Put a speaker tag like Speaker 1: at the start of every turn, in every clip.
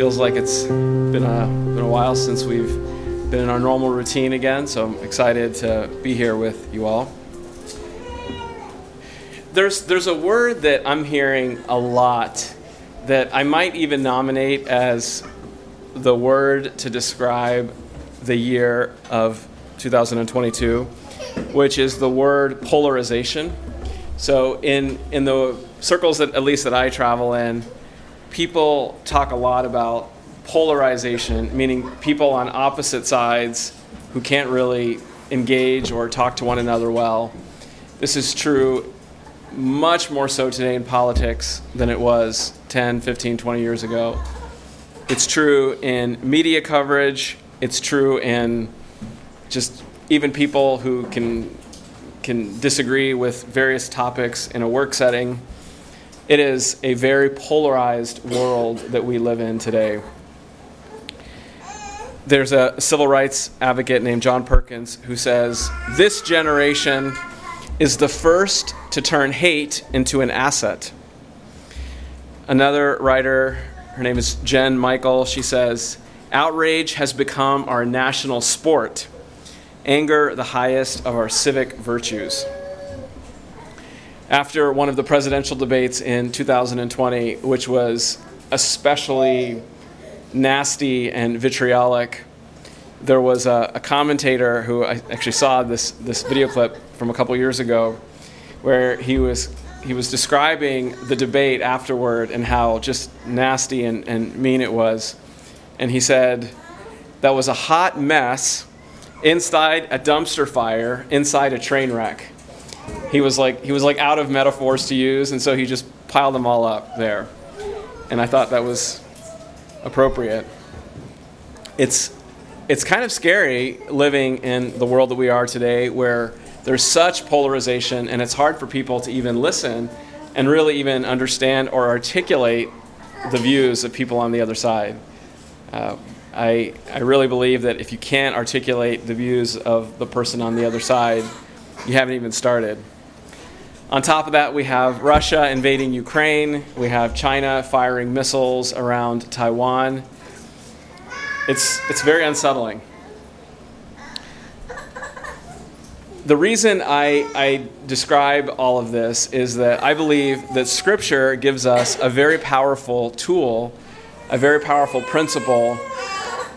Speaker 1: Feels like it's been a, been a while since we've been in our normal routine again, so I'm excited to be here with you all. There's, there's a word that I'm hearing a lot that I might even nominate as the word to describe the year of 2022, which is the word polarization. So, in, in the circles that at least that I travel in, people talk a lot about polarization, meaning people on opposite sides who can't really engage or talk to one another well. This is true much more so today in politics than it was 10, 15, 20 years ago. It's true in media coverage, it's true in just even people who can can disagree with various topics in a work setting. It is a very polarized world that we live in today. There's a civil rights advocate named John Perkins who says, This generation is the first to turn hate into an asset. Another writer, her name is Jen Michael, she says, Outrage has become our national sport, anger the highest of our civic virtues. After one of the presidential debates in 2020, which was especially nasty and vitriolic, there was a, a commentator who I actually saw this, this video clip from a couple years ago where he was he was describing the debate afterward and how just nasty and, and mean it was. And he said, that was a hot mess inside a dumpster fire, inside a train wreck. He was like he was like out of metaphors to use, and so he just piled them all up there. And I thought that was appropriate. It's it's kind of scary living in the world that we are today where there's such polarization and it's hard for people to even listen and really even understand or articulate the views of people on the other side. Uh, I, I really believe that if you can't articulate the views of the person on the other side, you haven't even started. On top of that, we have Russia invading Ukraine. We have China firing missiles around Taiwan. It's, it's very unsettling. The reason I, I describe all of this is that I believe that Scripture gives us a very powerful tool, a very powerful principle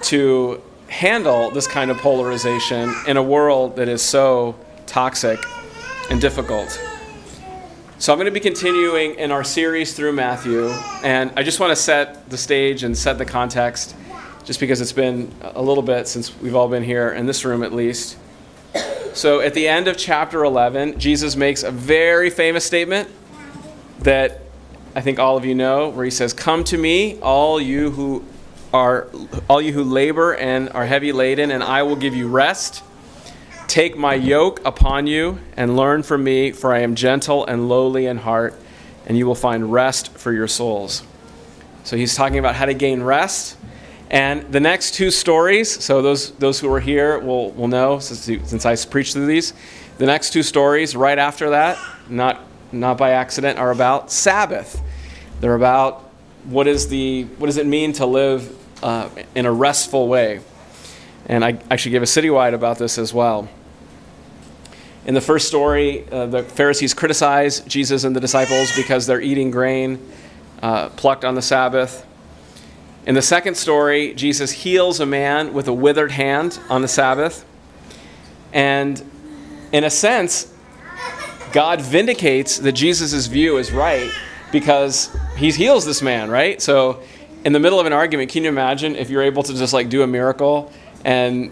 Speaker 1: to handle this kind of polarization in a world that is so toxic and difficult. So, I'm going to be continuing in our series through Matthew, and I just want to set the stage and set the context, just because it's been a little bit since we've all been here, in this room at least. So, at the end of chapter 11, Jesus makes a very famous statement that I think all of you know, where he says, Come to me, all you who are all you who labor and are heavy laden, and I will give you rest. Take my yoke upon you and learn from me, for I am gentle and lowly in heart, and you will find rest for your souls. So he's talking about how to gain rest. And the next two stories, so those, those who are here will, will know since, since I preached through these, the next two stories right after that, not, not by accident, are about Sabbath. They're about what, is the, what does it mean to live uh, in a restful way. And I actually gave a citywide about this as well. In the first story, uh, the Pharisees criticize Jesus and the disciples because they're eating grain uh, plucked on the Sabbath. In the second story, Jesus heals a man with a withered hand on the Sabbath. And in a sense, God vindicates that Jesus' view is right because he heals this man, right? So in the middle of an argument, can you imagine if you're able to just like do a miracle and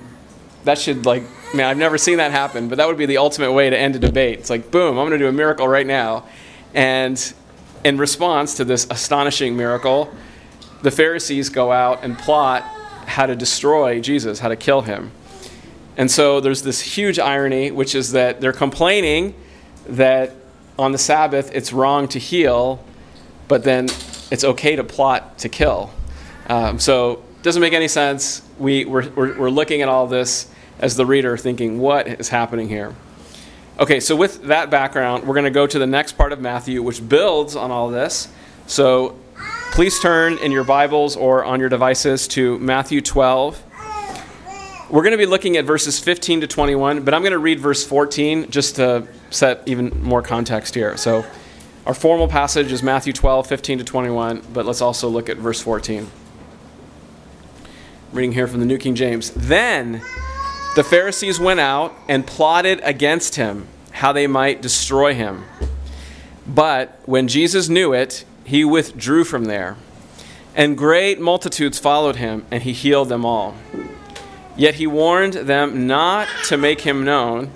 Speaker 1: that should like man, I've never seen that happen, but that would be the ultimate way to end a debate. It's like, boom, I'm going to do a miracle right now. And in response to this astonishing miracle, the Pharisees go out and plot how to destroy Jesus, how to kill him. And so there's this huge irony, which is that they're complaining that on the Sabbath it's wrong to heal, but then it's okay to plot to kill. Um, so it doesn't make any sense. We, we're, we're, we're looking at all this as the reader thinking, what is happening here? Okay, so with that background, we're going to go to the next part of Matthew, which builds on all this. So Please turn in your Bibles or on your devices to Matthew 12. We're going to be looking at verses 15 to 21, but I'm going to read verse 14 just to set even more context here. So, our formal passage is Matthew 12, 15 to 21, but let's also look at verse 14. Reading here from the New King James. Then the Pharisees went out and plotted against him how they might destroy him. But when Jesus knew it, he withdrew from there. And great multitudes followed him, and he healed them all. Yet he warned them not to make him known,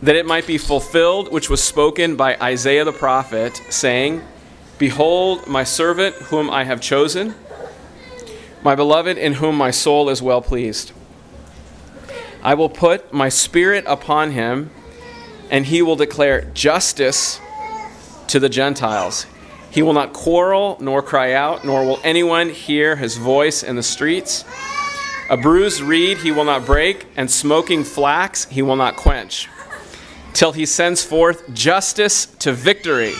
Speaker 1: that it might be fulfilled which was spoken by Isaiah the prophet, saying, Behold, my servant whom I have chosen, my beloved in whom my soul is well pleased. I will put my spirit upon him, and he will declare justice to the Gentiles. He will not quarrel nor cry out, nor will anyone hear his voice in the streets. A bruised reed he will not break, and smoking flax he will not quench, till he sends forth justice to victory,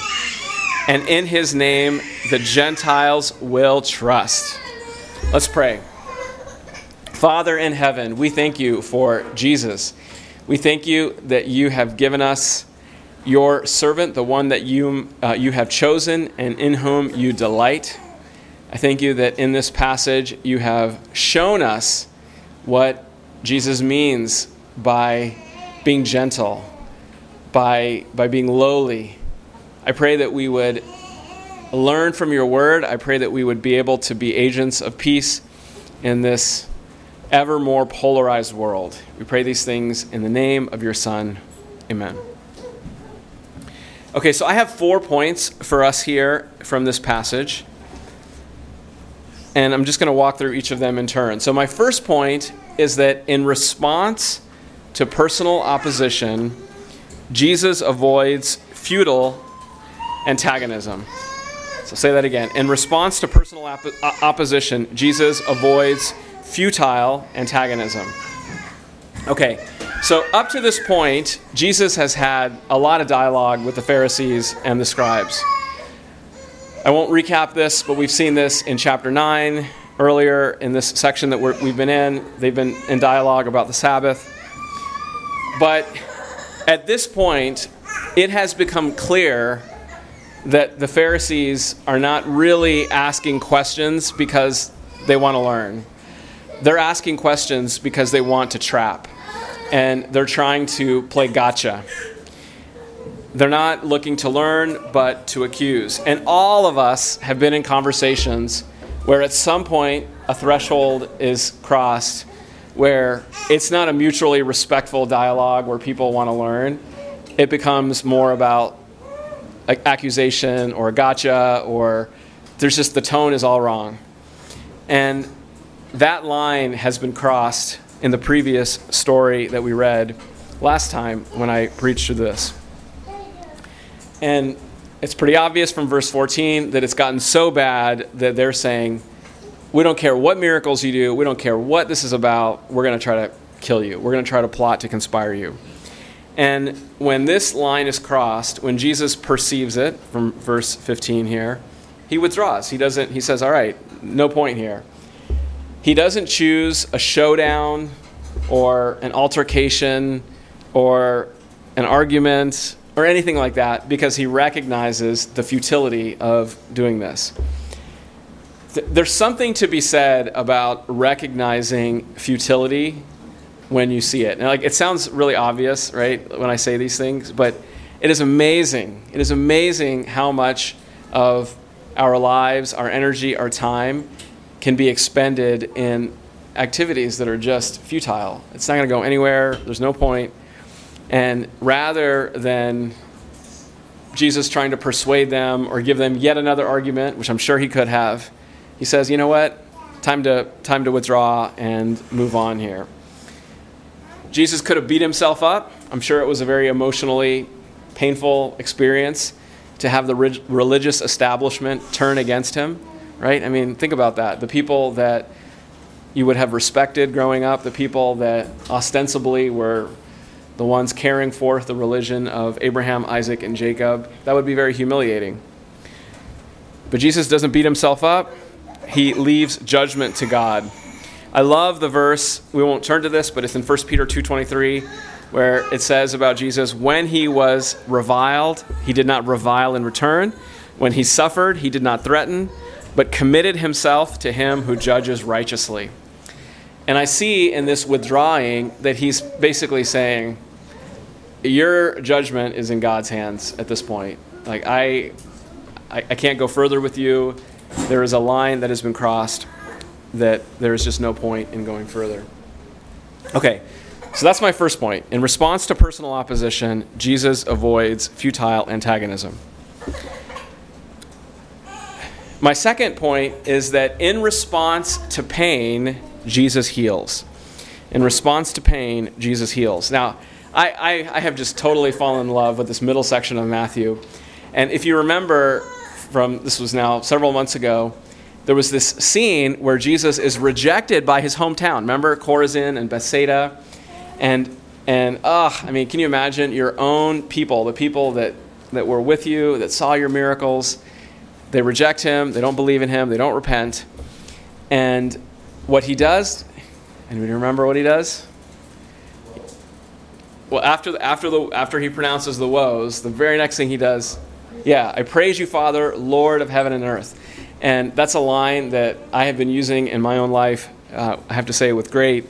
Speaker 1: and in his name the Gentiles will trust. Let's pray. Father in heaven, we thank you for Jesus. We thank you that you have given us your servant, the one that you, uh, you have chosen and in whom you delight. I thank you that in this passage you have shown us what Jesus means by being gentle, by, by being lowly. I pray that we would learn from your word. I pray that we would be able to be agents of peace in this ever more polarized world. We pray these things in the name of your Son. Amen. Okay, so I have four points for us here from this passage. And I'm just going to walk through each of them in turn. So, my first point is that in response to personal opposition, Jesus avoids futile antagonism. So, say that again. In response to personal op- uh, opposition, Jesus avoids futile antagonism. Okay, so, up to this point, Jesus has had a lot of dialogue with the Pharisees and the scribes. I won't recap this, but we've seen this in chapter 9 earlier in this section that we have been in. They've been in dialogue about the Sabbath. But at this point, it has become clear that the Pharisees are not really asking questions because they want to learn. They're asking questions because they want to trap and they're trying to play gotcha. They're not looking to learn, but to accuse. And all of us have been in conversations where at some point a threshold is crossed where it's not a mutually respectful dialogue where people want to learn. It becomes more about like accusation or a gotcha or there's just the tone is all wrong. And that line has been crossed in the previous story that we read last time when I preached through this. And it's pretty obvious from verse 14 that it's gotten so bad that they're saying, We don't care what miracles you do, we don't care what this is about, we're going to try to kill you. We're going to try to plot to conspire you. And when this line is crossed, when Jesus perceives it, from verse 15 here, he withdraws. He doesn't, he says, All right, no point here. He doesn't choose a showdown or an altercation or an argument or anything like that because he recognizes the futility of doing this. There's something to be said about recognizing futility when you see it. And like it sounds really obvious, right, when I say these things, but it is amazing. It is amazing how much of our lives, our energy, our time can be expended in activities that are just futile. It's not going to go anywhere, there's no point. And rather than Jesus trying to persuade them or give them yet another argument, which I'm sure he could have, he says, you know what? Time to, time to withdraw and move on here. Jesus could have beat himself up. I'm sure it was a very emotionally painful experience to have the religious establishment turn against him right? I mean, think about that. The people that you would have respected growing up, the people that ostensibly were the ones carrying forth the religion of Abraham, Isaac, and Jacob, that would be very humiliating. But Jesus doesn't beat himself up, he leaves judgment to God. I love the verse, we won't turn to this, but it's in 1 Peter 2:23 where it says about Jesus, when he was reviled, he did not revile in return. When he suffered, he did not threaten, but committed himself to him who judges righteously. And I see in this withdrawing that he's basically saying, Your judgment is in God's hands at this point. Like, I, I, I can't go further with you. There is a line that has been crossed that there is just no point in going further. Okay, so that's my first point. In response to personal opposition, Jesus avoids futile antagonism. My second point is that in response to pain, Jesus heals. In response to pain, Jesus heals. Now, I, I, I, have just totally fallen in love with this middle section of Matthew. And if you remember from this was now several months ago, there was this scene where Jesus is rejected by his hometown. Remember Chorazin and Bethsaida? And, and ah, I mean, can you imagine your own people, the people that, that were with you, that saw your miracles? They reject him, they don't believe in him, they don't repent. And what he does, anybody remember what he does? Well, after, after, the, after he pronounces the woes, the very next thing he does, yeah, I praise you, Father, Lord of heaven and earth. And that's a line that I have been using in my own life, uh, I have to say, with great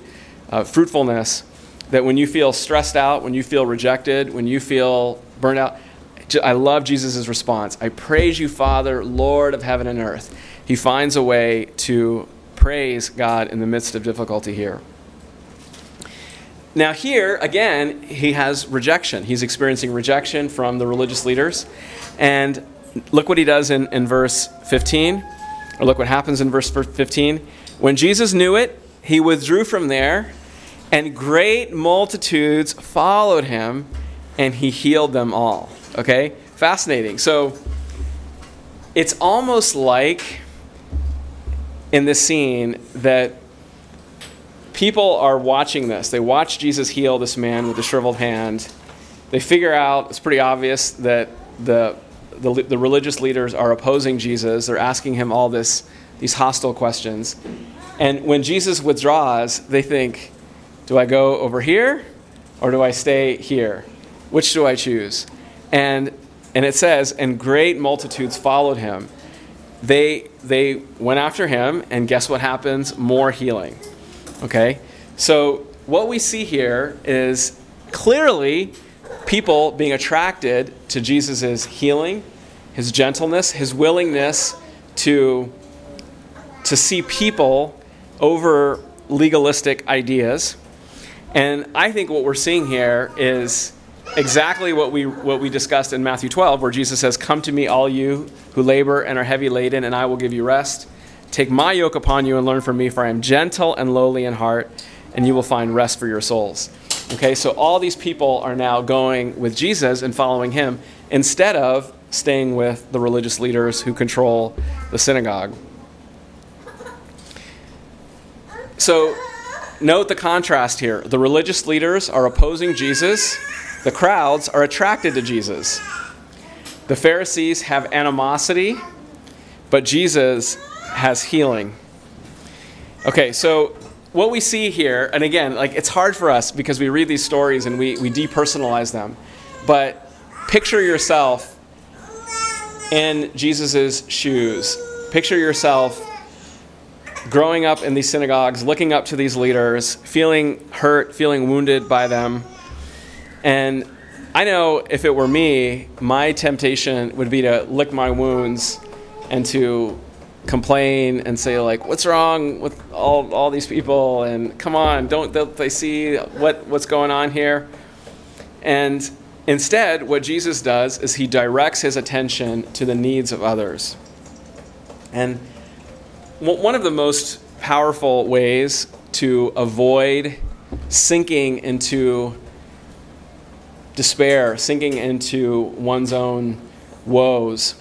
Speaker 1: uh, fruitfulness. That when you feel stressed out, when you feel rejected, when you feel burned out, I love Jesus' response. I praise you, Father, Lord of heaven and earth. He finds a way to praise God in the midst of difficulty here. Now, here, again, he has rejection. He's experiencing rejection from the religious leaders. And look what he does in, in verse 15, or look what happens in verse 15. When Jesus knew it, he withdrew from there, and great multitudes followed him, and he healed them all. Okay? Fascinating. So it's almost like in this scene that people are watching this. They watch Jesus heal this man with a shriveled hand. They figure out, it's pretty obvious, that the, the, the religious leaders are opposing Jesus. They're asking him all this, these hostile questions. And when Jesus withdraws, they think, do I go over here or do I stay here? Which do I choose? And, and it says, and great multitudes followed him. They, they went after him, and guess what happens? More healing. Okay? So, what we see here is clearly people being attracted to Jesus' healing, his gentleness, his willingness to, to see people over legalistic ideas. And I think what we're seeing here is exactly what we, what we discussed in Matthew 12, where Jesus says, Come to me, all you who labor and are heavy laden, and I will give you rest. Take my yoke upon you and learn from me, for I am gentle and lowly in heart, and you will find rest for your souls. Okay, so all these people are now going with Jesus and following him instead of staying with the religious leaders who control the synagogue. So, note the contrast here. The religious leaders are opposing Jesus the crowds are attracted to Jesus. The Pharisees have animosity, but Jesus has healing. Okay, so what we see here, and again, like it's hard for us because we read these stories and we, we depersonalize them, but picture yourself in Jesus' shoes. Picture yourself growing up in these synagogues, looking up to these leaders, feeling hurt, feeling wounded by them and I know if it were me, my temptation would be to lick my wounds and to complain and say like what's wrong with all, all these people? And come on don't they see what, what's going on here? And instead what jesus does is he directs his attention to the needs of others. And one of the most powerful ways to avoid sinking into despair, sinking into one's own woes,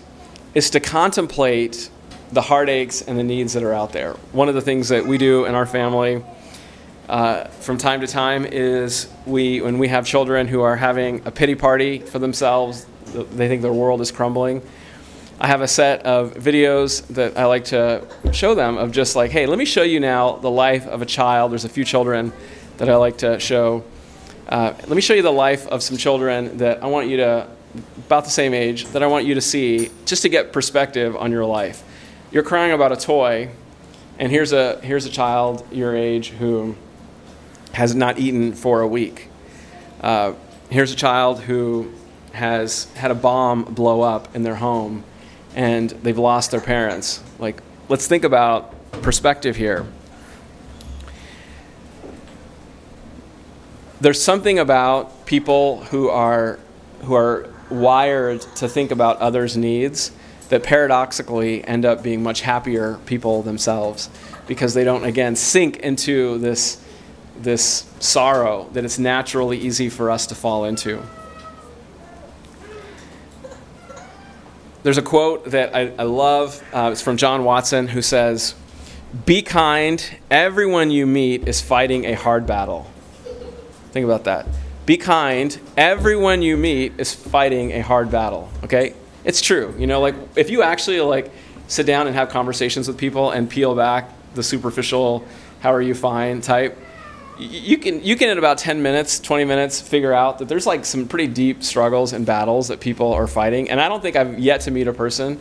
Speaker 1: is to contemplate the heartaches and the needs that are out there. One of the things that we do in our family uh, from time to time is we, when we have children who are having a pity party for themselves, they think their world is crumbling. I have a set of videos that I like to show them of just like, hey, let me show you now the life of a child. There's a few children that I like to show. Uh, let me show you the life of some children that I want you to, about the same age, that I want you to see just to get perspective on your life. You're crying about a toy, and here's a, here's a child your age who has not eaten for a week. Uh, here's a child who has had a bomb blow up in their home and they've lost their parents. Like, let's think about perspective here. There's something about people who are who are wired to think about others' needs that paradoxically end up being much happier people themselves because they don't again sink into this this sorrow that it's naturally easy for us to fall into. There's a quote that I, I love. Uh, it's from John Watson, who says, Be kind. Everyone you meet is fighting a hard battle. Think about that. Be kind. Everyone you meet is fighting a hard battle. Okay? It's true. You know, like if you actually like sit down and have conversations with people and peel back the superficial, how are you fine? type, you can you can in about 10 minutes 20 minutes figure out that there's like some pretty deep struggles and battles that people are fighting. And i don't think i've yet to meet a person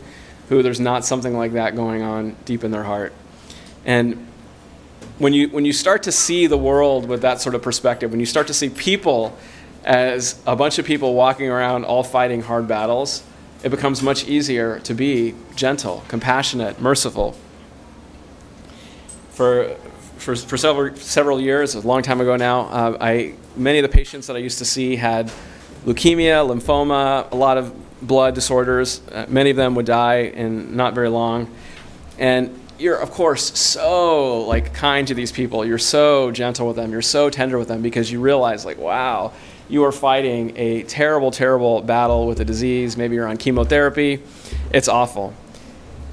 Speaker 1: who there's not something like that going on deep in their heart. And when you when you start to see the world with that sort of perspective when you start to see people as a bunch of people walking around all fighting hard battles it becomes much easier to be gentle compassionate merciful for for, for several, several years, a long time ago now, uh, I, many of the patients that I used to see had leukemia, lymphoma, a lot of blood disorders. Uh, many of them would die in not very long. And you're, of course, so like kind to these people. You're so gentle with them. You're so tender with them because you realize, like, wow, you are fighting a terrible, terrible battle with a disease. Maybe you're on chemotherapy. It's awful.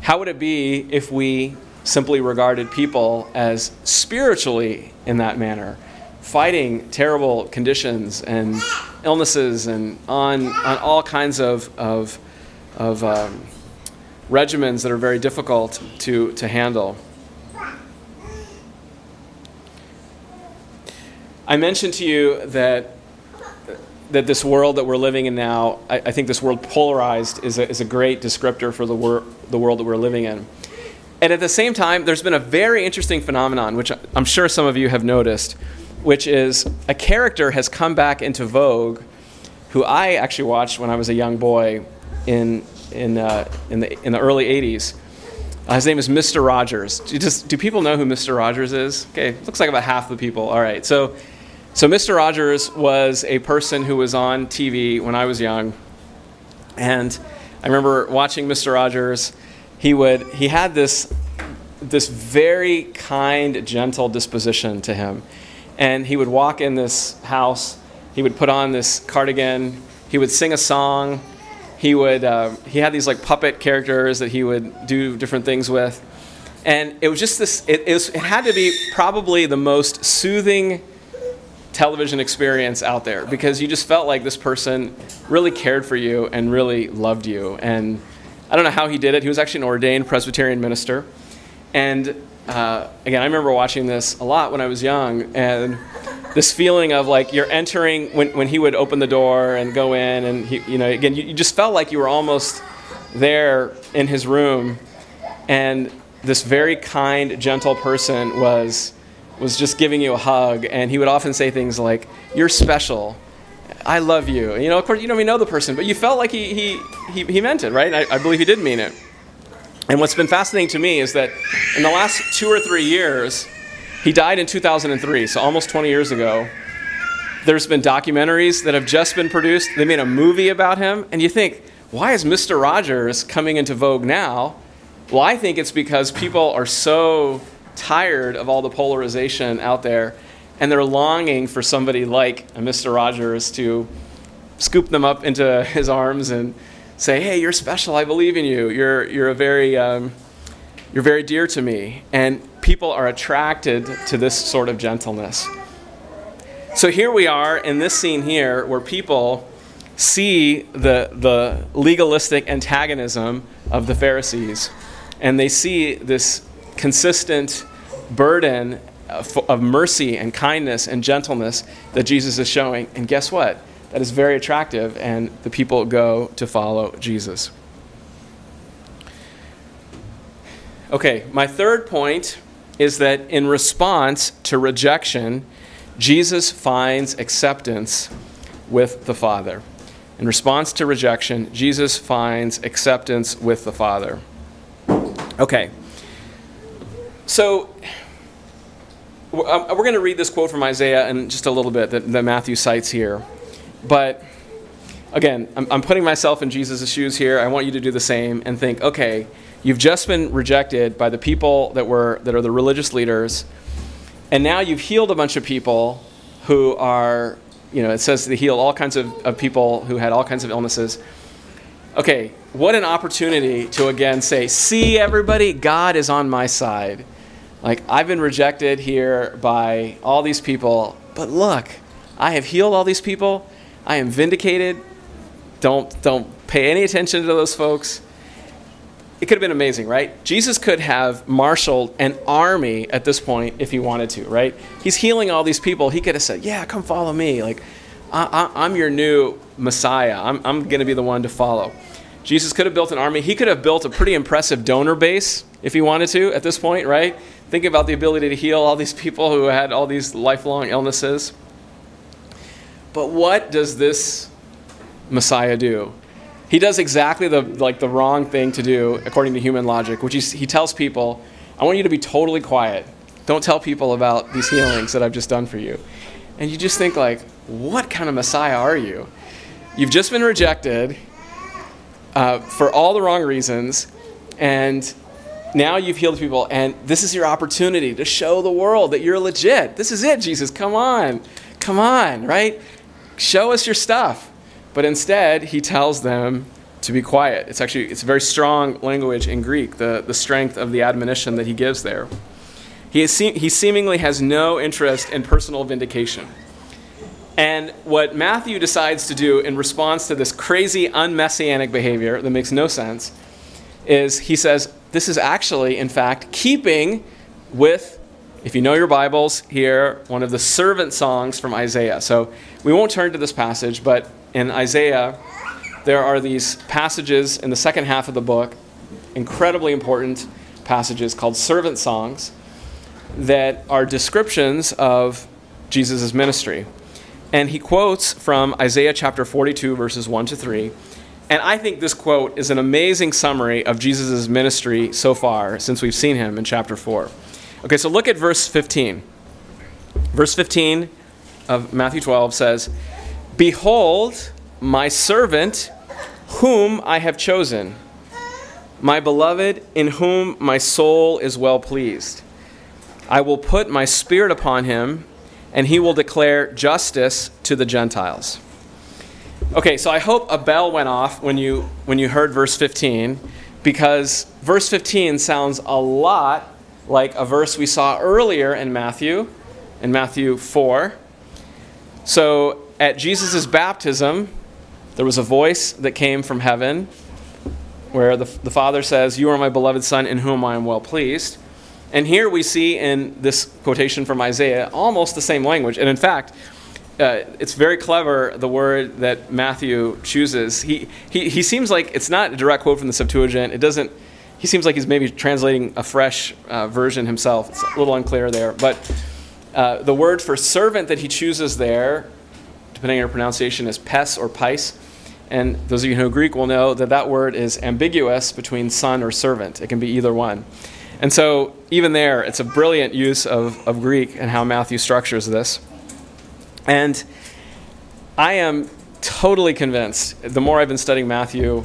Speaker 1: How would it be if we simply regarded people as spiritually in that manner, fighting terrible conditions and illnesses and on, on all kinds of, of, of um, regimens that are very difficult to, to handle. I mentioned to you that that this world that we're living in now, I, I think this world polarized is a, is a great descriptor for the, wor- the world that we're living in. And at the same time, there's been a very interesting phenomenon, which I'm sure some of you have noticed, which is a character has come back into vogue who I actually watched when I was a young boy in, in, uh, in, the, in the early 80s. Uh, his name is Mr. Rogers. Do, just, do people know who Mr. Rogers is? Okay, looks like about half the people. All right, so, so Mr. Rogers was a person who was on TV when I was young. And I remember watching Mr. Rogers he would he had this this very kind, gentle disposition to him. And he would walk in this house, he would put on this cardigan, he would sing a song, he would uh, he had these like puppet characters that he would do different things with. And it was just this it, it, was, it had to be probably the most soothing television experience out there because you just felt like this person really cared for you and really loved you and I don't know how he did it. He was actually an ordained Presbyterian minister. And uh, again, I remember watching this a lot when I was young, and this feeling of like you're entering when, when he would open the door and go in, and he, you know, again, you, you just felt like you were almost there in his room, and this very kind, gentle person was was just giving you a hug, and he would often say things like, "You're special." I love you. You know, of course, you don't even know the person, but you felt like he, he, he, he meant it, right? I, I believe he did mean it. And what's been fascinating to me is that in the last two or three years, he died in 2003, so almost 20 years ago. There's been documentaries that have just been produced. They made a movie about him, and you think, why is Mr. Rogers coming into vogue now? Well, I think it's because people are so tired of all the polarization out there and they're longing for somebody like a Mr. Rogers to scoop them up into his arms and say, "Hey, you're special. I believe in you. You're you're a very um, you're very dear to me." And people are attracted to this sort of gentleness. So here we are in this scene here, where people see the the legalistic antagonism of the Pharisees, and they see this consistent burden of mercy and kindness and gentleness that Jesus is showing. And guess what? That is very attractive, and the people go to follow Jesus. Okay, my third point is that in response to rejection, Jesus finds acceptance with the Father. In response to rejection, Jesus finds acceptance with the Father. Okay. So, Um, we're going to read this quote from Isaiah in just a little bit that, that Matthew cites here. But again, I'm, I'm putting myself in Jesus' shoes here. I want you to do the same and think, okay, you've just been rejected by the people that were that are the religious leaders, and now you've healed a bunch of people who are, you know, it says to heal all kinds of, of people who had all kinds of illnesses. Okay, what an opportunity to again say, see everybody, God is on my side. Like, I've been rejected here by all these people, but look, I have healed all these people. I am vindicated. Don't, don't pay any attention to those folks. It could have been amazing, right? Jesus could have marshaled an army at this point if he wanted to, right? He's healing all these people. He could have said, Yeah, come follow me. Like, I, am your new Messiah. I'm, I'm going to be the one to follow. Jesus could have built an army. He could have built a pretty impressive donor base if he wanted to at this point, right? Think about the ability to heal all these people who had all these lifelong illnesses. But what does this Messiah do? He does exactly the like the wrong thing to do according to human logic, which is he tells people, "I want you to be totally quiet. Don't tell people about these healings that I've just done for you." And you just think like, "What kind of Messiah are you? You've just been rejected uh, for all the wrong reasons, and now you've healed people, and this is your opportunity to show the world that you're legit. This is it, Jesus. Come on. Come on, right? Show us your stuff. But instead, he tells them to be quiet. It's actually it's very strong language in Greek, the, the strength of the admonition that he gives there. He, is, he seemingly has no interest in personal vindication. And what Matthew decides to do in response to this crazy, unmessianic behavior that makes no sense is he says, this is actually, in fact, keeping with, if you know your Bibles here, one of the servant songs from Isaiah. So we won't turn to this passage, but in Isaiah, there are these passages in the second half of the book, incredibly important passages called servant songs, that are descriptions of Jesus' ministry. And he quotes from Isaiah chapter 42, verses 1 to 3. And I think this quote is an amazing summary of Jesus' ministry so far since we've seen him in chapter 4. Okay, so look at verse 15. Verse 15 of Matthew 12 says, Behold, my servant, whom I have chosen, my beloved, in whom my soul is well pleased. I will put my spirit upon him, and he will declare justice to the Gentiles. Okay, so I hope a bell went off when you when you heard verse 15 because verse 15 sounds a lot like a verse we saw earlier in Matthew in Matthew 4. So at Jesus' baptism, there was a voice that came from heaven where the, the Father says, You are my beloved Son in whom I am well pleased. And here we see in this quotation from Isaiah almost the same language. And in fact, uh, it's very clever the word that Matthew chooses. He, he, he seems like it's not a direct quote from the Septuagint. It doesn't. He seems like he's maybe translating a fresh uh, version himself. It's a little unclear there, but uh, the word for servant that he chooses there, depending on your pronunciation, is pes or pais. And those of you who know Greek will know that that word is ambiguous between son or servant. It can be either one. And so, even there, it's a brilliant use of, of Greek and how Matthew structures this. And I am totally convinced, the more I've been studying Matthew,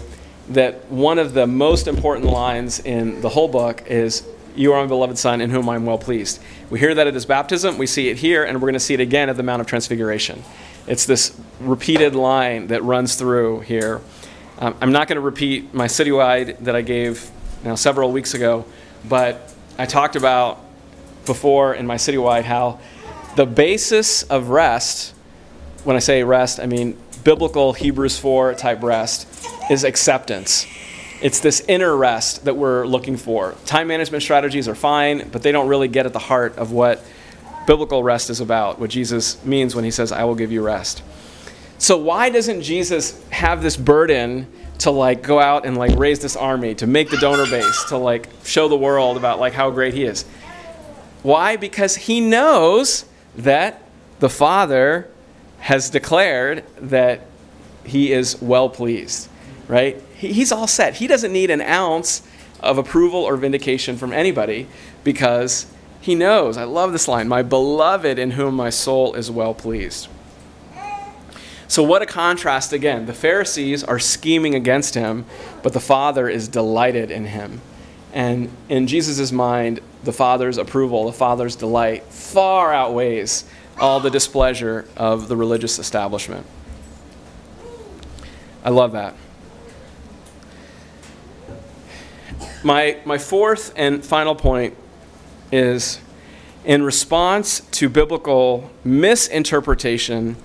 Speaker 1: that one of the most important lines in the whole book is, You are my beloved Son, in whom I am well pleased. We hear that at his baptism, we see it here, and we're going to see it again at the Mount of Transfiguration. It's this repeated line that runs through here. Um, I'm not going to repeat my citywide that I gave now several weeks ago, but I talked about before in my citywide how the basis of rest, when I say rest, I mean biblical Hebrews 4 type rest, is acceptance. It's this inner rest that we're looking for. Time management strategies are fine, but they don't really get at the heart of what biblical rest is about, what Jesus means when he says, I will give you rest. So, why doesn't Jesus have this burden to like go out and like raise this army, to make the donor base, to like show the world about like how great he is? Why? Because he knows that the Father has declared that he is well pleased, right? He's all set. He doesn't need an ounce of approval or vindication from anybody because he knows. I love this line my beloved in whom my soul is well pleased. So, what a contrast again. The Pharisees are scheming against him, but the Father is delighted in him. And in Jesus' mind, the Father's approval, the Father's delight, far outweighs all the displeasure of the religious establishment. I love that. My, my fourth and final point is in response to biblical misinterpretation,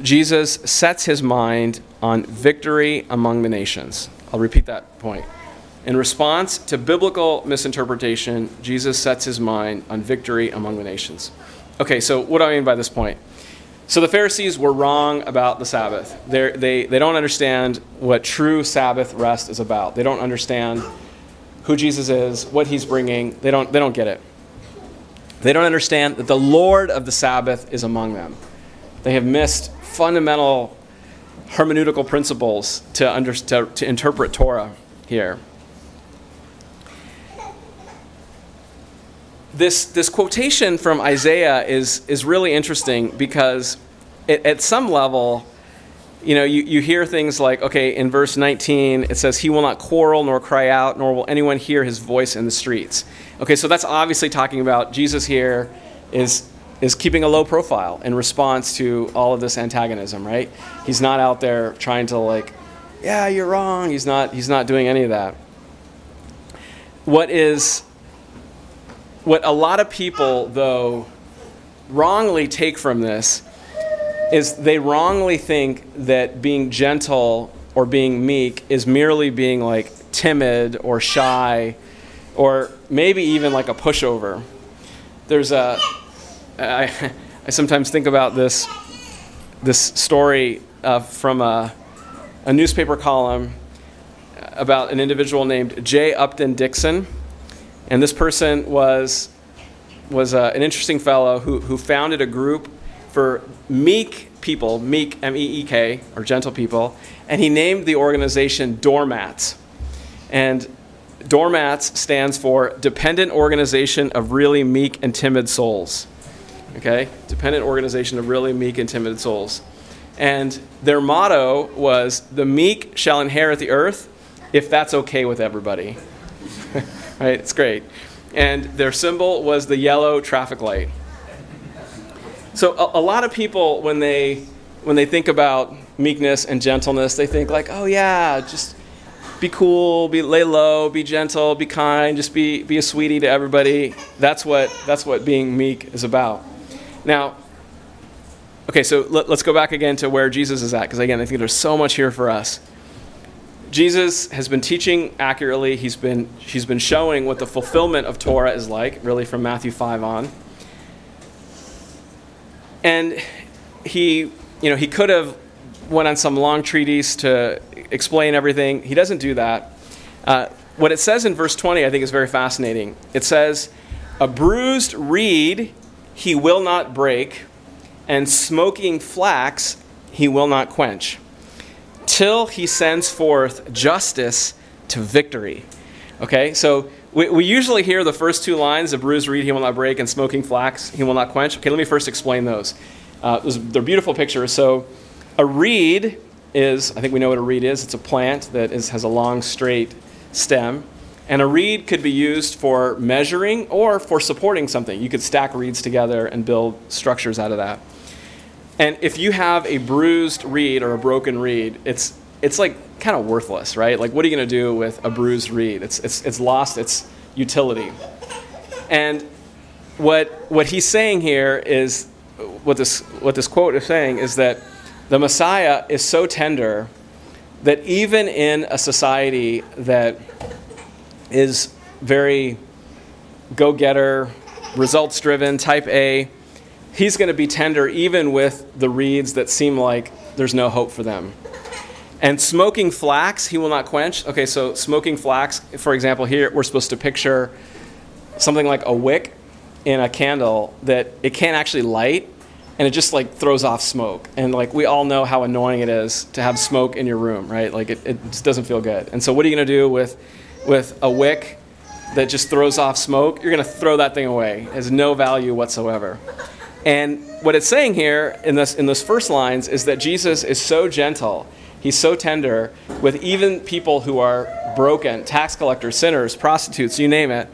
Speaker 1: Jesus sets his mind on victory among the nations. I'll repeat that point. In response to biblical misinterpretation, Jesus sets his mind on victory among the nations. Okay, so what do I mean by this point? So the Pharisees were wrong about the Sabbath. They they don't understand what true Sabbath rest is about. They don't understand who Jesus is, what he's bringing. They don't, they don't get it. They don't understand that the Lord of the Sabbath is among them. They have missed fundamental hermeneutical principles to, under, to, to interpret Torah here. This, this quotation from Isaiah is, is really interesting because it, at some level, you know, you, you hear things like, okay, in verse 19, it says, He will not quarrel nor cry out, nor will anyone hear his voice in the streets. Okay, so that's obviously talking about Jesus here is, is keeping a low profile in response to all of this antagonism, right? He's not out there trying to, like, yeah, you're wrong. He's not, he's not doing any of that. What is, what a lot of people, though, wrongly take from this is they wrongly think that being gentle or being meek is merely being like timid or shy or maybe even like a pushover. There's a, I, I sometimes think about this, this story uh, from a, a newspaper column about an individual named J. Upton Dickson. And this person was, was uh, an interesting fellow who, who founded a group for meek people, meek, M E E K, or gentle people, and he named the organization Doormats. And Doormats stands for Dependent Organization of Really Meek and Timid Souls. Okay? Dependent Organization of Really Meek and Timid Souls. And their motto was The meek shall inherit the earth if that's okay with everybody. right? It's great. And their symbol was the yellow traffic light. So a, a, lot of people, when they when they think about meekness and gentleness, they think like, oh yeah, just be cool, be lay low, be gentle, be kind, just be be a sweetie to everybody. That's what that's what being meek is about. Now, okay, so let, let's go back again to where Jesus is at, because again, I think there's so much here for us. Jesus has been teaching accurately. He's been, he's been showing what the fulfillment of Torah is like, really from Matthew 5 on. And he, you know, he could have went on some long treatise to explain everything. He doesn't do that. Uh, what it says in verse 20, I think, is very fascinating. It says, A bruised reed he will not break, and smoking flax he will not quench, till he sends forth justice to victory. Okay, so we, we usually hear the first two lines of bruised reed he will not break and smoking flax he will not quench. Okay, let me first explain those. Uh, they're beautiful pictures. So a reed is, I think we know what a reed is. It's a plant that is, has a long, straight stem. And a reed could be used for measuring or for supporting something. You could stack reeds together and build structures out of that. And if you have a bruised reed or a broken reed, it's, it's like kind of worthless, right? Like, what are you going to do with a bruised reed? It's, it's, it's lost its utility. And what, what he's saying here is what this, what this quote is saying is that the Messiah is so tender that even in a society that is very go getter, results driven, type A, he's going to be tender even with the reeds that seem like there's no hope for them. And smoking flax, he will not quench. Okay, so smoking flax, for example, here we're supposed to picture something like a wick in a candle that it can't actually light and it just like throws off smoke. And like we all know how annoying it is to have smoke in your room, right? Like it, it just doesn't feel good. And so what are you going to do with with a wick that just throws off smoke? You're going to throw that thing away. It has no value whatsoever. And what it's saying here in this in those first lines is that Jesus is so gentle, he's so tender with even people who are broken, tax collectors, sinners, prostitutes, you name it,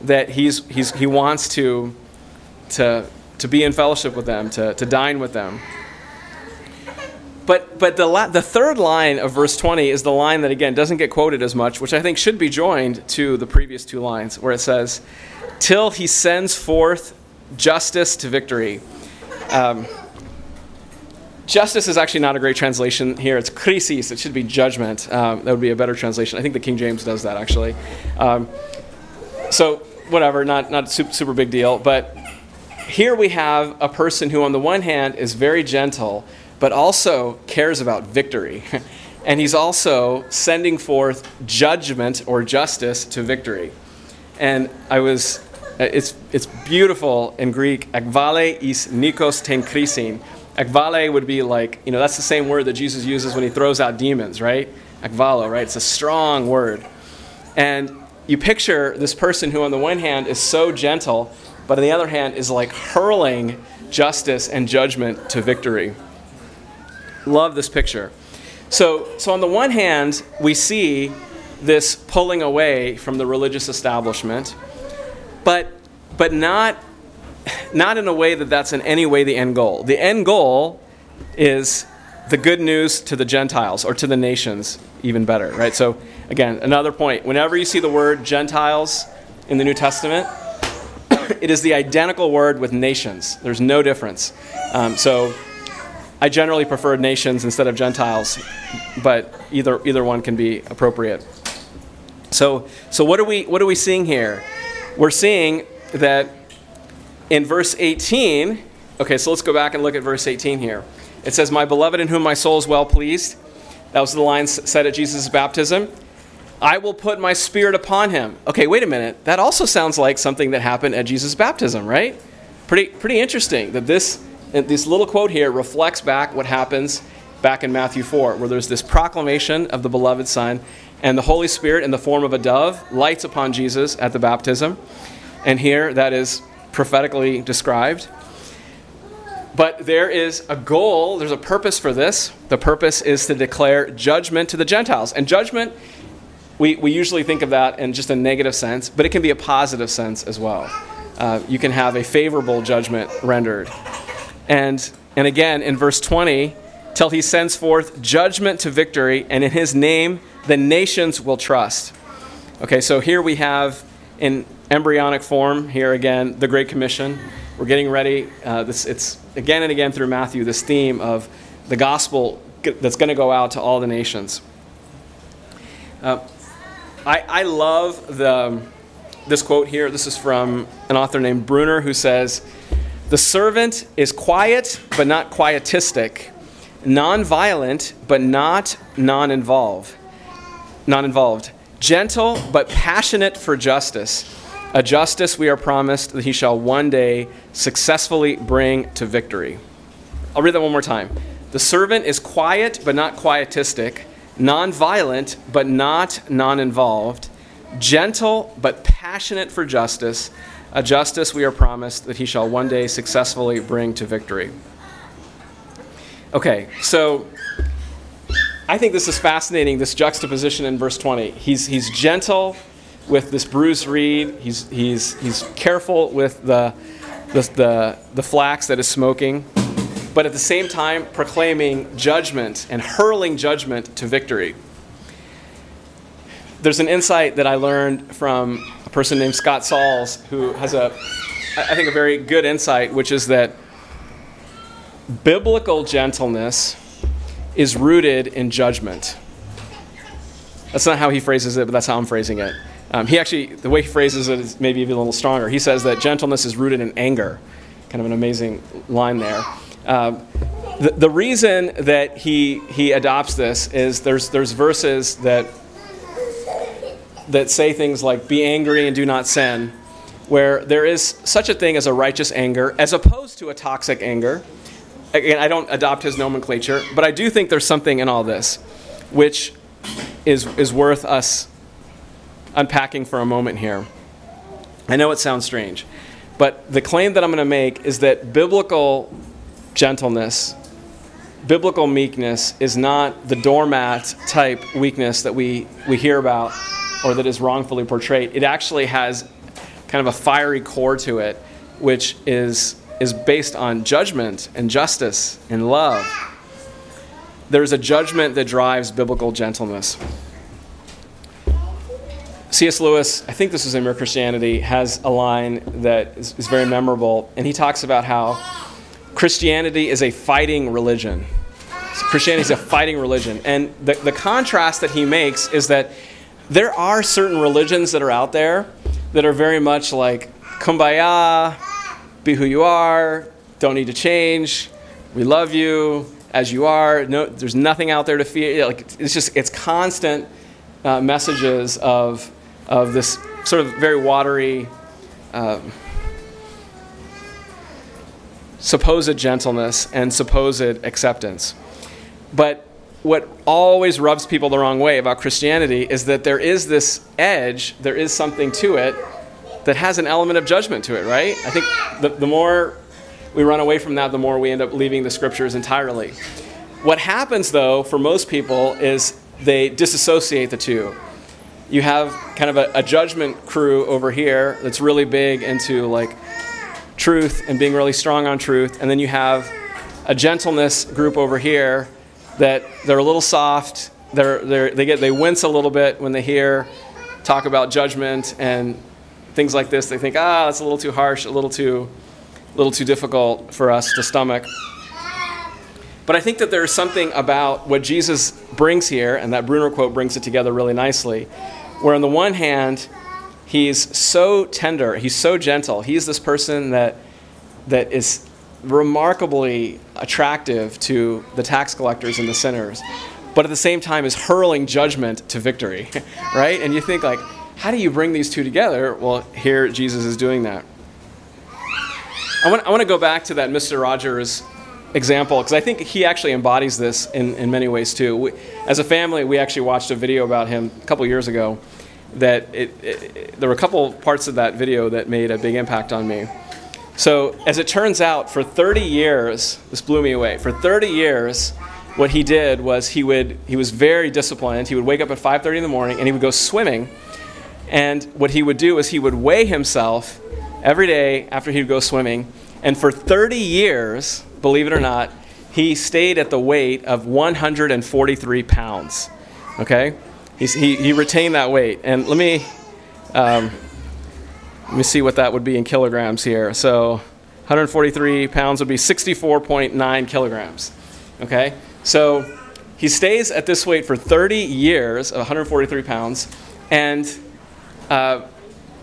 Speaker 1: that he's, he's he wants to to to be in fellowship with them, to, to dine with them. But, but the, la- the third line of verse 20 is the line that, again, doesn't get quoted as much, which I think should be joined to the previous two lines, where it says, Till he sends forth justice to victory. Um, justice is actually not a great translation here. It's krisis. It should be judgment. Um, that would be a better translation. I think the King James does that, actually. Um, so, whatever, not, not super big deal. But here we have a person who, on the one hand, is very gentle, but also cares about victory. and he's also sending forth judgment or justice to victory. And I was, Uh, it's, it's beautiful in Greek. Ekvale is nikos ten krisin. Ekvale would be like, you know, that's the same word that Jesus uses when he throws out demons, right? Ekvalo, right? It's a strong word. And you picture this person who, on the one hand, is so gentle but on the other hand is like hurling justice and judgment to victory. Love this picture. So, so on the one hand, we see this pulling away from the religious establishment, but, but not, not in a way that that's in any way the end goal. The end goal is the good news to the Gentiles or to the nations, even better, right? So, again, another point. Whenever you see the word Gentiles in the New Testament, it is the identical word with nations. There's no difference. Um, so I generally prefer nations instead of Gentiles, but either, either one can be appropriate. So, so what, are we, what are we seeing here? We're seeing that in verse 18, okay, so let's go back and look at verse 18 here. It says, My beloved in whom my soul is well pleased. That was the line said at Jesus' baptism. I will put my spirit upon him. Okay, wait a minute. That also sounds like something that happened at Jesus' baptism, right? Pretty, pretty interesting that this, this little quote here reflects back what happens back in Matthew 4, where there's this proclamation of the beloved Son, and the Holy Spirit, in the form of a dove, lights upon Jesus at the baptism. And here that is prophetically described. But there is a goal, there's a purpose for this. The purpose is to declare judgment to the Gentiles. And judgment we, we usually think of that in just a negative sense, but it can be a positive sense as well. Uh, you can have a favorable judgment rendered. And, and again, in verse 20, till he sends forth judgment to victory, and in his name the nations will trust. Okay, so here we have in embryonic form, here again, the Great Commission. We're getting ready. Uh, this, it's again and again through Matthew this theme of the gospel that's going to go out to all the nations. Uh, I, I love the, this quote here. This is from an author named Bruner who says, The servant is quiet but not quietistic, non-violent but not non-involved, non-involved, gentle but passionate for justice, a justice we are promised that he shall one day successfully bring to victory. I'll read that one more time. The servant is quiet but not quietistic, nonviolent but not non involved, gentle but passionate for justice, a justice we are promised that he shall one day successfully bring to victory. Okay, so I think this is fascinating, this juxtaposition in verse 20. He's, he's gentle with this bruised reed, he's, he's, he's careful with the, the, the, the flax that is smoking but at the same time proclaiming judgment and hurling judgment to victory. There's an insight that I learned from a person named Scott Sauls who has a, I think, a very good insight, which is that biblical gentleness is rooted in judgment. That's not how he phrases it, but that's how I'm phrasing it. Um, he actually, the way he phrases it is maybe even a little stronger. He says that gentleness is rooted in anger. Kind of an amazing line there. Um, the, the reason that he, he adopts this is there's, there's verses that, that say things like, be angry and do not sin, where there is such a thing as a righteous anger as opposed to a toxic anger. Again, I don't adopt his nomenclature, but I do think there's something in all this which is, is worth us unpacking for a moment here. I know it sounds strange, but the claim that I'm going to make is that biblical gentleness, biblical meekness, is not the doormat type weakness that we, we hear about or that is wrongfully portrayed. It actually has kind of a fiery core to it, which is, is based on judgment and justice and love. There's a judgment that drives biblical gentleness. C.S. Lewis, I think this is in Mere Christianity, has a line that is, is, very memorable, and he talks about how Christianity is a fighting religion. So Christianity is a fighting religion. And the, the contrast that he makes is that there are certain religions that are out there that are very much like kumbaya, be who you are, don't need to change, we love you as you are, no, there's nothing out there to fear. Like, it's just, it's constant uh, messages of, of this sort of very watery, uh, supposed gentleness and supposed acceptance. But what always rubs people the wrong way about Christianity is that there is this edge, there is something to it that has an element of judgment to it, right? I think the, the more we run away from that, the more we end up leaving the scriptures entirely. What happens, though, for most people is they disassociate the two. You have kind of a, a judgment crew over here that's really big into like truth and being really strong on truth, and then you have a gentleness group over here that they're a little soft. They're, they're, they get they wince a little bit when they hear talk about judgment and things like this. They think, ah, that's a little too harsh, a little too, a little too difficult for us to stomach. But I think that there's something about what Jesus brings here, and that Bruner quote brings it together really nicely, where on the one hand, he's so tender, he's so gentle. He's this person that that is remarkably attractive to the tax collectors and the sinners, but at the same time is hurling judgment to victory, right? And you think like, how do you bring these two together? Well, here Jesus is doing that. I want, I want to go back to that Mr. Rogers example because I think he actually embodies this in, in many ways too. We, as a family, we actually watched a video about him a couple years ago. That it, it, it, there were a couple parts of that video that made a big impact on me. So, as it turns out, for 30 years, this blew me away. For 30 years, what he did was he would he was very disciplined. He would wake up at 5:30 in the morning and he would go swimming. And what he would do is he would weigh himself every day after he would go swimming. And for 30 years, believe it or not, he stayed at the weight of 143 pounds. Okay, He's, he he retained that weight. And let me um, let me see what that would be in kilograms here. So 143 pounds would be 64.9 kilograms. Okay, so he stays at this weight for 30 years, 143 pounds, and uh,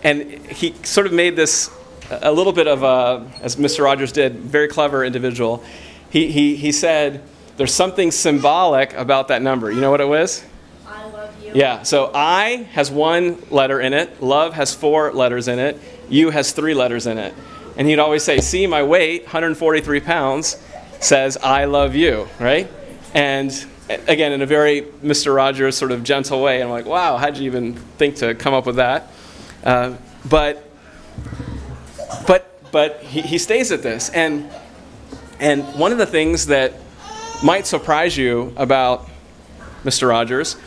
Speaker 1: and he sort of made this a little bit of a, as Mr. Rogers did, very clever individual. He, he, he said, there's something symbolic about that number. You know what it was?
Speaker 2: I love you.
Speaker 1: Yeah, so I has one letter in it, love has four letters in it, you has three letters in it. And he'd always say, See, my weight, 143 pounds, says, I love you, right? And again, in a very Mr. Rogers sort of gentle way, I'm like, wow, how'd you even think to come up with that? Uh, but but but he, he stays at this. And and one of the things that might surprise you about Mr. Rogers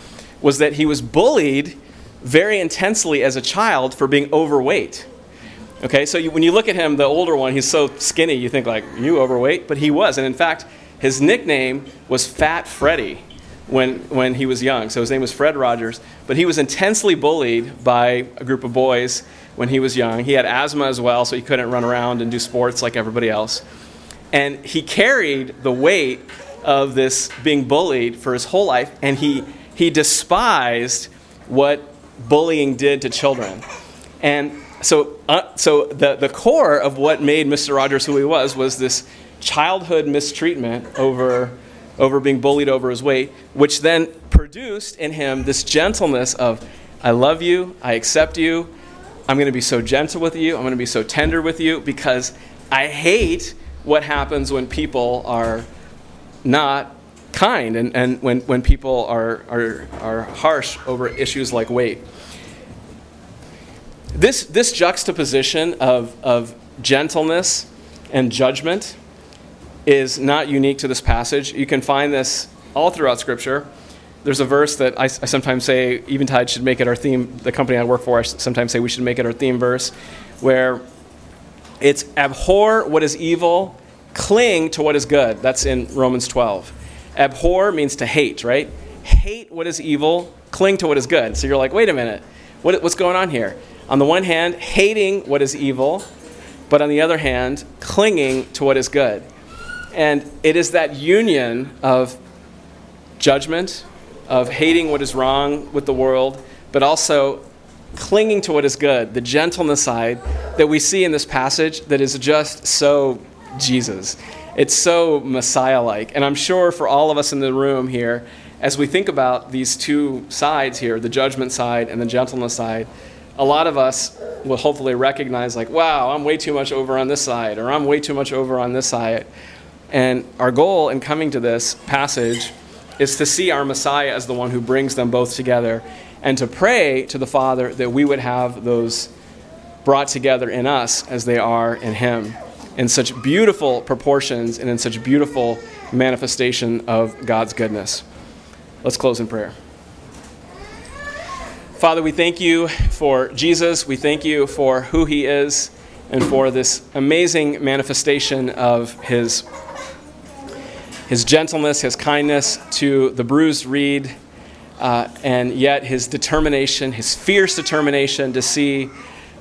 Speaker 1: was that he was bullied very intensely as a child for being overweight. Okay, so you, when you look at him, the older one, he's so skinny, you think like, you overweight? But he was. And in fact, his nickname was Fat Freddy when, when he was young. So his name was Fred Rogers. But he was intensely bullied by a group of boys when he was young. He had asthma as well, so he couldn't run around and do sports like everybody else. And he carried the weight of this being bullied for his whole life, and he, he despised what bullying did to children. And so, uh, so the, the core of what made Mr. Rogers who he was was this childhood mistreatment over, over being bullied over his weight, which then produced in him this gentleness of, I love you, I accept you, I'm going to be so gentle with you, I'm going to be so tender with you because I hate what happens when people are not kind and, and when, when people are, are, are harsh over issues like weight. This, this juxtaposition of, of gentleness and judgment is not unique to this passage. You can find this all throughout Scripture. There's a verse that I, I sometimes say Eventide should make it our theme. The company I work for, I sometimes say we should make it our theme verse, where it's abhor what is evil, cling to what is good. That's in Romans 12. Abhor means to hate, right? Hate what is evil, cling to what is good. So you're like, wait a minute, what, what's going on here? On the one hand, hating what is evil, but on the other hand, clinging to what is good. And it is that union of judgment, of hating what is wrong with the world, but also clinging to what is good, the gentleness side that we see in this passage that is just so Jesus. It's so Messiah like. And I'm sure for all of us in the room here, as we think about these two sides here, the judgment side and the gentleness side, a lot of us will hopefully recognize, like, wow, I'm way too much over on this side, or I'm way too much over on this side. And our goal in coming to this passage is to see our Messiah as the one who brings them both together and to pray to the Father that we would have those brought together in us as they are in Him in such beautiful proportions and in such beautiful manifestation of God's goodness. Let's close in prayer. Father, we thank you for Jesus. We thank you for who he is and for this amazing manifestation of his, his gentleness, his kindness to the bruised reed, uh, and yet his determination, his fierce determination to see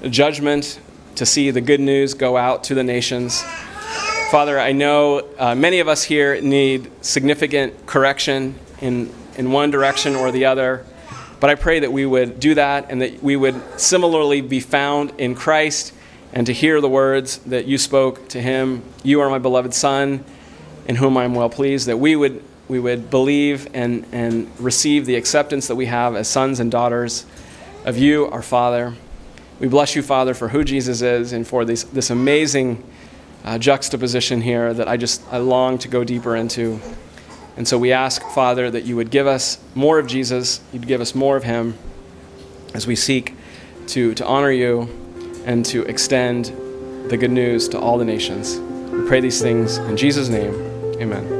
Speaker 1: judgment to see the good news go out to the nations. Father, I know uh, many of us here need significant correction in, in one direction or the other, but I pray that we would do that and that we would similarly be found in Christ and to hear the words that you spoke to him You are my beloved Son, in whom I am well pleased, that we would, we would believe and, and receive the acceptance that we have as sons and daughters of you, our Father. We bless you, Father, for who Jesus is and for this, this amazing uh, juxtaposition here that I just I long to go deeper into. And so we ask, Father, that you would give us more of Jesus, you'd give us more of him as we seek to, to honor you and to extend the good news to all the nations. We pray these things in Jesus' name. Amen.